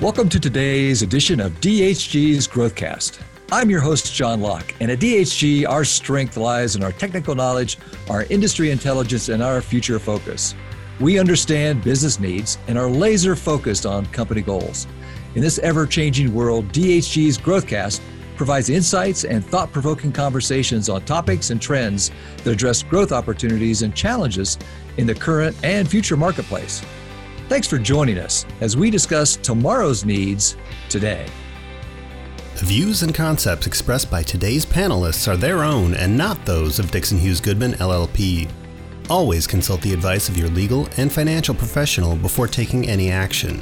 Welcome to today's edition of DHG's Growthcast. I'm your host, John Locke, and at DHG, our strength lies in our technical knowledge, our industry intelligence, and our future focus. We understand business needs and are laser focused on company goals. In this ever changing world, DHG's Growthcast provides insights and thought provoking conversations on topics and trends that address growth opportunities and challenges in the current and future marketplace. Thanks for joining us as we discuss tomorrow's needs today. The views and concepts expressed by today's panelists are their own and not those of Dixon Hughes Goodman LLP. Always consult the advice of your legal and financial professional before taking any action.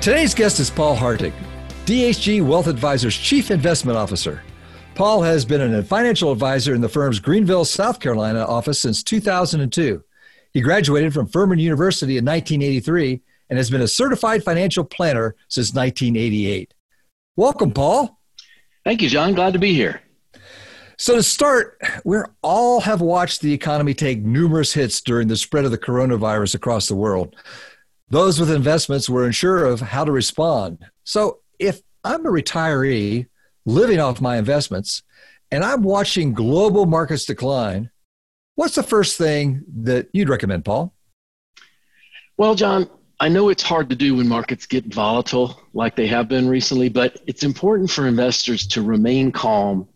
Today's guest is Paul Hartig, DHG Wealth Advisors Chief Investment Officer. Paul has been a financial advisor in the firm's Greenville, South Carolina office since 2002. He graduated from Furman University in 1983 and has been a certified financial planner since 1988. Welcome, Paul. Thank you, John. Glad to be here. So, to start, we all have watched the economy take numerous hits during the spread of the coronavirus across the world. Those with investments were unsure of how to respond. So, if I'm a retiree living off my investments, and I'm watching global markets decline, what's the first thing that you'd recommend, Paul? Well, John, I know it's hard to do when markets get volatile like they have been recently, but it's important for investors to remain calm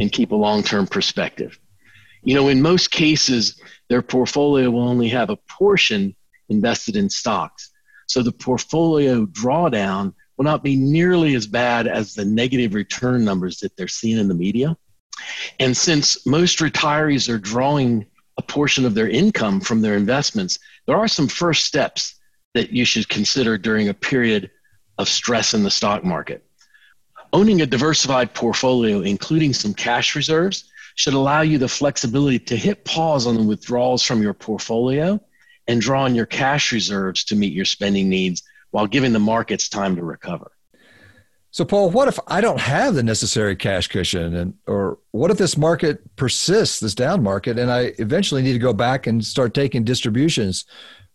and keep a long term perspective. You know, in most cases, their portfolio will only have a portion invested in stocks. So the portfolio drawdown will not be nearly as bad as the negative return numbers that they're seeing in the media. And since most retirees are drawing a portion of their income from their investments, there are some first steps that you should consider during a period of stress in the stock market. Owning a diversified portfolio, including some cash reserves, should allow you the flexibility to hit pause on the withdrawals from your portfolio and draw on your cash reserves to meet your spending needs while giving the markets time to recover. So, Paul, what if I don't have the necessary cash cushion, and or what if this market persists, this down market, and I eventually need to go back and start taking distributions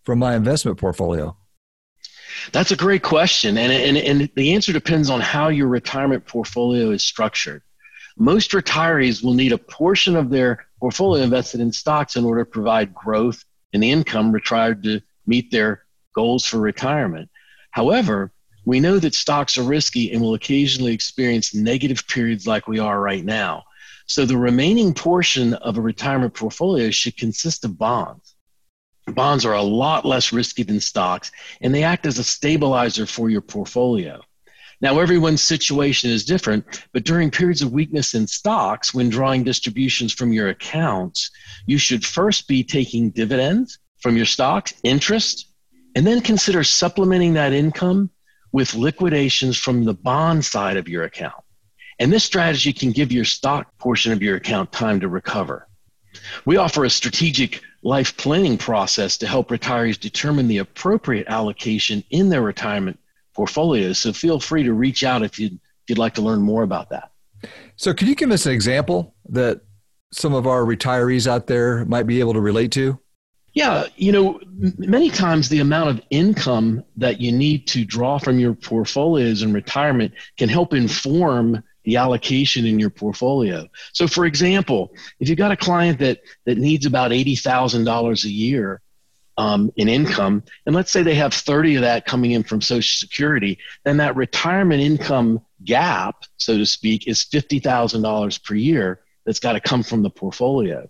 from my investment portfolio? That's a great question, and and and the answer depends on how your retirement portfolio is structured. Most retirees will need a portion of their portfolio invested in stocks in order to provide growth in the income required to meet their goals for retirement. However, we know that stocks are risky and will occasionally experience negative periods like we are right now. So the remaining portion of a retirement portfolio should consist of bonds. Bonds are a lot less risky than stocks, and they act as a stabilizer for your portfolio. Now, everyone's situation is different, but during periods of weakness in stocks, when drawing distributions from your accounts, you should first be taking dividends from your stocks, interest, and then consider supplementing that income with liquidations from the bond side of your account. And this strategy can give your stock portion of your account time to recover. We offer a strategic life planning process to help retirees determine the appropriate allocation in their retirement portfolios. So feel free to reach out if you'd, if you'd like to learn more about that. So, can you give us an example that some of our retirees out there might be able to relate to? Yeah, you know, many times the amount of income that you need to draw from your portfolios in retirement can help inform the allocation in your portfolio. So, for example, if you've got a client that that needs about eighty thousand dollars a year um, in income, and let's say they have thirty of that coming in from Social Security, then that retirement income gap, so to speak, is fifty thousand dollars per year that's got to come from the portfolio.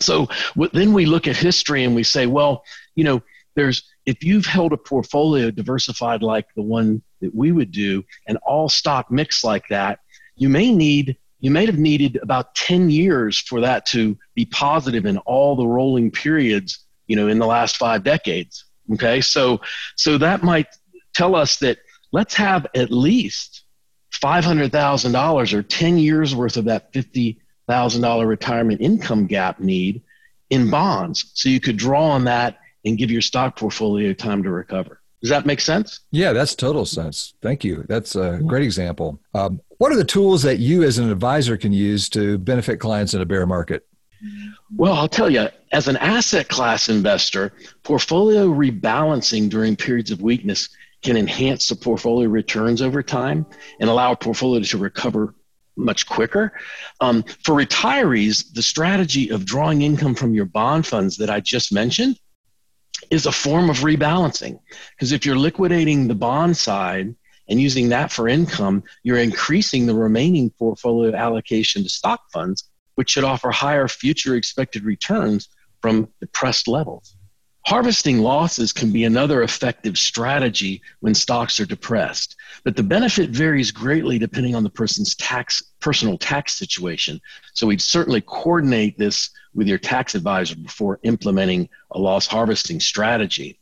So then we look at history and we say, well, you know, there's if you've held a portfolio diversified like the one that we would do, and all stock mix like that, you may need you may have needed about 10 years for that to be positive in all the rolling periods, you know, in the last five decades. Okay, so so that might tell us that let's have at least five hundred thousand dollars or 10 years worth of that fifty $1,000 retirement income gap need in bonds. So you could draw on that and give your stock portfolio time to recover. Does that make sense? Yeah, that's total sense. Thank you. That's a great example. Um, what are the tools that you as an advisor can use to benefit clients in a bear market? Well, I'll tell you, as an asset class investor, portfolio rebalancing during periods of weakness can enhance the portfolio returns over time and allow a portfolio to recover much quicker. Um, for retirees, the strategy of drawing income from your bond funds that I just mentioned is a form of rebalancing. Because if you're liquidating the bond side and using that for income, you're increasing the remaining portfolio allocation to stock funds, which should offer higher future expected returns from depressed levels. Harvesting losses can be another effective strategy when stocks are depressed, but the benefit varies greatly depending on the person's tax personal tax situation. So we'd certainly coordinate this with your tax advisor before implementing a loss harvesting strategy.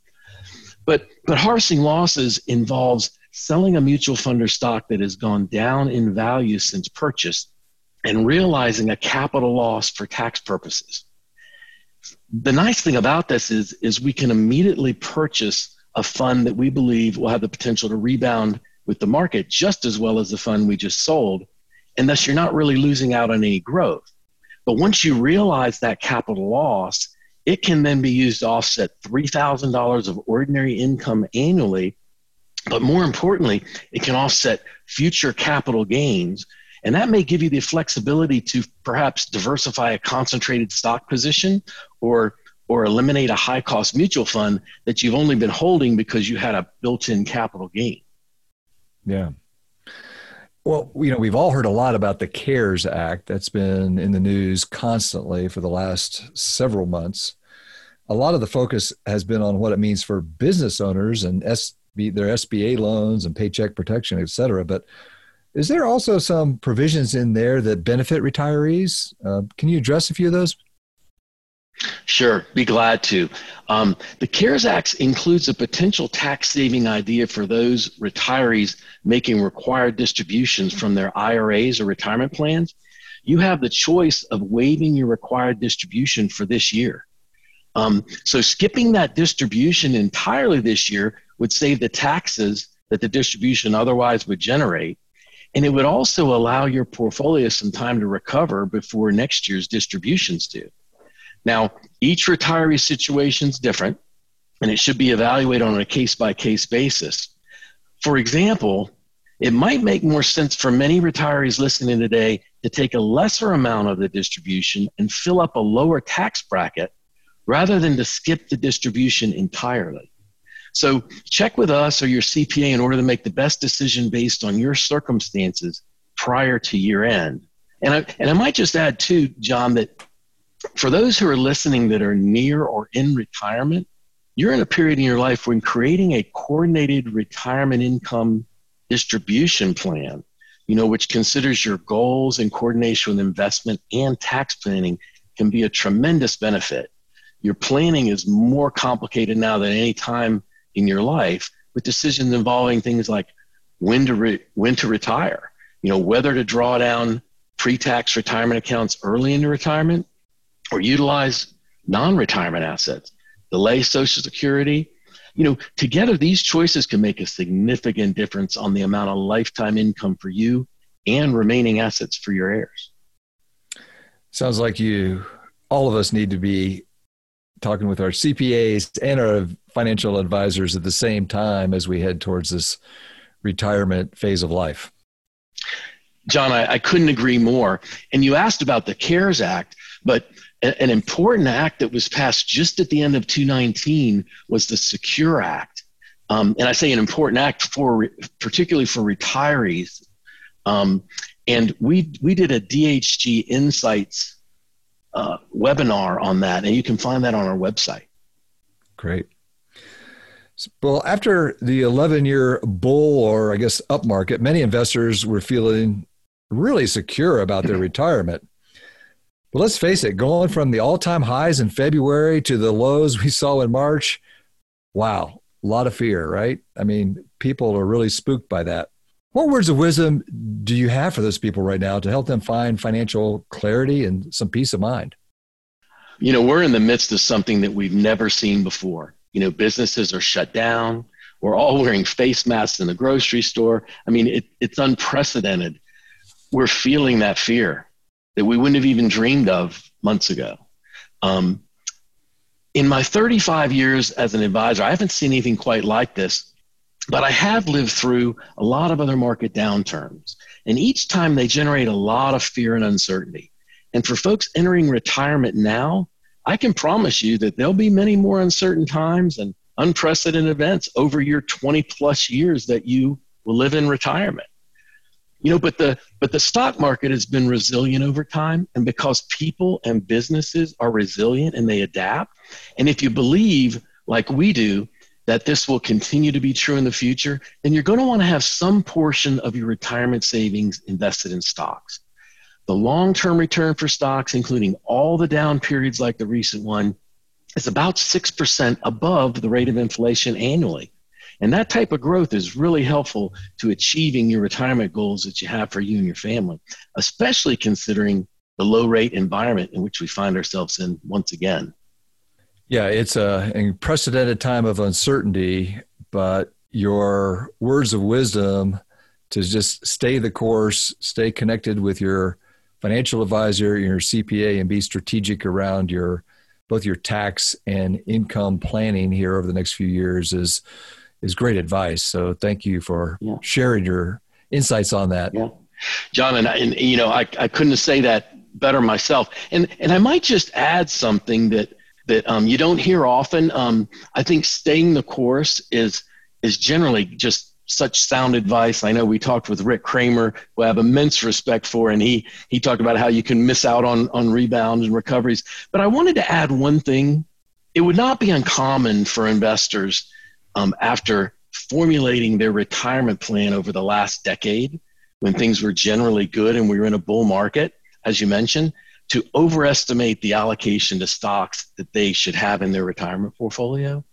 But but harvesting losses involves selling a mutual fund or stock that has gone down in value since purchase and realizing a capital loss for tax purposes the nice thing about this is, is we can immediately purchase a fund that we believe will have the potential to rebound with the market just as well as the fund we just sold. And thus, you're not really losing out on any growth. But once you realize that capital loss, it can then be used to offset $3,000 of ordinary income annually. But more importantly, it can offset future capital gains and that may give you the flexibility to perhaps diversify a concentrated stock position or or eliminate a high cost mutual fund that you've only been holding because you had a built in capital gain. Yeah. Well, you know, we've all heard a lot about the CARES Act that's been in the news constantly for the last several months. A lot of the focus has been on what it means for business owners and SB, their SBA loans and paycheck protection, et cetera. But is there also some provisions in there that benefit retirees? Uh, can you address a few of those? Sure, be glad to. Um, the CARES Act includes a potential tax saving idea for those retirees making required distributions from their IRAs or retirement plans. You have the choice of waiving your required distribution for this year. Um, so, skipping that distribution entirely this year would save the taxes that the distribution otherwise would generate and it would also allow your portfolio some time to recover before next year's distributions do. Now, each retiree situation is different, and it should be evaluated on a case by case basis. For example, it might make more sense for many retirees listening today to take a lesser amount of the distribution and fill up a lower tax bracket rather than to skip the distribution entirely. So check with us or your CPA in order to make the best decision based on your circumstances prior to year end. And I, and I might just add too, John, that for those who are listening that are near or in retirement, you're in a period in your life when creating a coordinated retirement income distribution plan, you know, which considers your goals in coordination with investment and tax planning can be a tremendous benefit. Your planning is more complicated now than any time in your life with decisions involving things like when to re- when to retire, you know, whether to draw down pre-tax retirement accounts early into retirement or utilize non-retirement assets, delay social security. You know, together these choices can make a significant difference on the amount of lifetime income for you and remaining assets for your heirs. Sounds like you all of us need to be talking with our CPAs and our financial advisors at the same time as we head towards this retirement phase of life. John, I, I couldn't agree more. And you asked about the CARES Act, but an important act that was passed just at the end of 2019 was the Secure Act. Um, and I say an important act for particularly for retirees. Um, and we we did a DHG Insights uh, webinar on that, and you can find that on our website. Great. Well, after the 11 year bull or I guess up market, many investors were feeling really secure about their retirement. But let's face it, going from the all time highs in February to the lows we saw in March, wow, a lot of fear, right? I mean, people are really spooked by that. What words of wisdom do you have for those people right now to help them find financial clarity and some peace of mind? You know, we're in the midst of something that we've never seen before. You know, businesses are shut down. We're all wearing face masks in the grocery store. I mean, it, it's unprecedented. We're feeling that fear that we wouldn't have even dreamed of months ago. Um, in my 35 years as an advisor, I haven't seen anything quite like this, but I have lived through a lot of other market downturns. And each time they generate a lot of fear and uncertainty. And for folks entering retirement now, I can promise you that there'll be many more uncertain times and unprecedented events over your 20 plus years that you will live in retirement you know but the but the stock market has been resilient over time and because people and businesses are resilient and they adapt and if you believe like we do that this will continue to be true in the future then you're going to want to have some portion of your retirement savings invested in stocks the long-term return for stocks including all the down periods like the recent one is about 6% above the rate of inflation annually and that type of growth is really helpful to achieving your retirement goals that you have for you and your family, especially considering the low rate environment in which we find ourselves in once again. Yeah, it's a, an unprecedented time of uncertainty, but your words of wisdom to just stay the course, stay connected with your financial advisor, your CPA, and be strategic around your both your tax and income planning here over the next few years is is great advice. So thank you for yeah. sharing your insights on that. Yeah. John, and, and you know, I, I couldn't say that better myself. And, and I might just add something that, that um, you don't hear often. Um, I think staying the course is, is generally just such sound advice. I know we talked with Rick Kramer, who I have immense respect for, and he he talked about how you can miss out on on rebounds and recoveries. But I wanted to add one thing. It would not be uncommon for investors um, after formulating their retirement plan over the last decade, when things were generally good and we were in a bull market, as you mentioned, to overestimate the allocation to stocks that they should have in their retirement portfolio.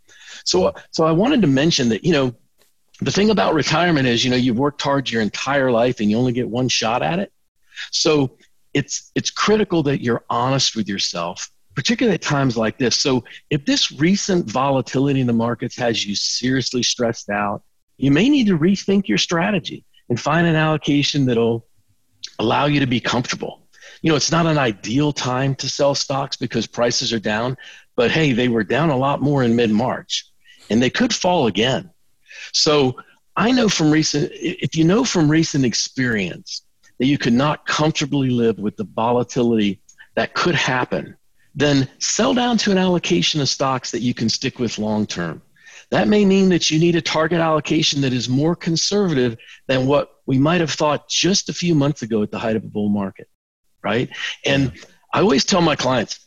So, so I wanted to mention that, you know, the thing about retirement is, you know, you've worked hard your entire life and you only get one shot at it. So it's, it's critical that you're honest with yourself particularly at times like this. So, if this recent volatility in the markets has you seriously stressed out, you may need to rethink your strategy and find an allocation that'll allow you to be comfortable. You know, it's not an ideal time to sell stocks because prices are down, but hey, they were down a lot more in mid March and they could fall again. So, I know from recent, if you know from recent experience that you could not comfortably live with the volatility that could happen then sell down to an allocation of stocks that you can stick with long term. That may mean that you need a target allocation that is more conservative than what we might have thought just a few months ago at the height of a bull market, right? And I always tell my clients,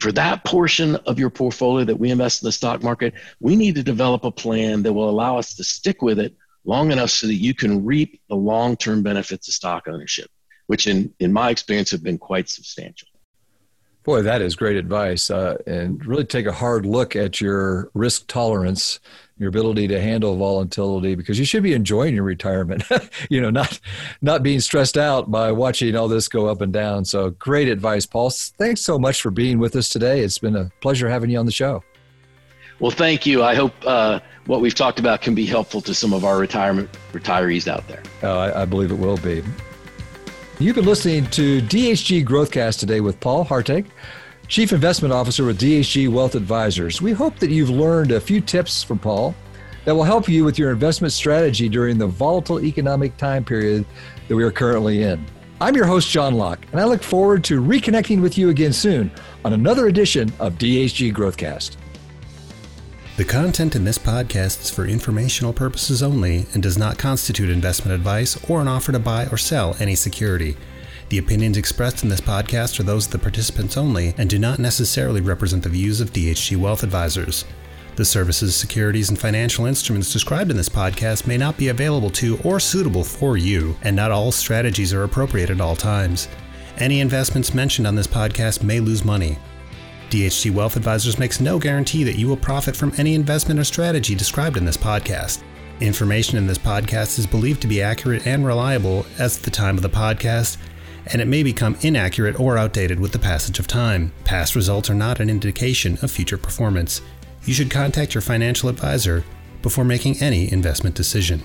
for that portion of your portfolio that we invest in the stock market, we need to develop a plan that will allow us to stick with it long enough so that you can reap the long term benefits of stock ownership, which in, in my experience have been quite substantial. Boy, that is great advice. Uh, and really take a hard look at your risk tolerance, your ability to handle volatility, because you should be enjoying your retirement. you know, not not being stressed out by watching all this go up and down. So, great advice, Paul. Thanks so much for being with us today. It's been a pleasure having you on the show. Well, thank you. I hope uh, what we've talked about can be helpful to some of our retirement retirees out there. Oh, I, I believe it will be. You've been listening to DHG Growthcast today with Paul Hartig, Chief Investment Officer with DHG Wealth Advisors. We hope that you've learned a few tips from Paul that will help you with your investment strategy during the volatile economic time period that we are currently in. I'm your host, John Locke, and I look forward to reconnecting with you again soon on another edition of DHG Growthcast. The content in this podcast is for informational purposes only and does not constitute investment advice or an offer to buy or sell any security. The opinions expressed in this podcast are those of the participants only and do not necessarily represent the views of DHG Wealth Advisors. The services, securities, and financial instruments described in this podcast may not be available to or suitable for you, and not all strategies are appropriate at all times. Any investments mentioned on this podcast may lose money. DHG Wealth Advisors makes no guarantee that you will profit from any investment or strategy described in this podcast. Information in this podcast is believed to be accurate and reliable as at the time of the podcast, and it may become inaccurate or outdated with the passage of time. Past results are not an indication of future performance. You should contact your financial advisor before making any investment decision.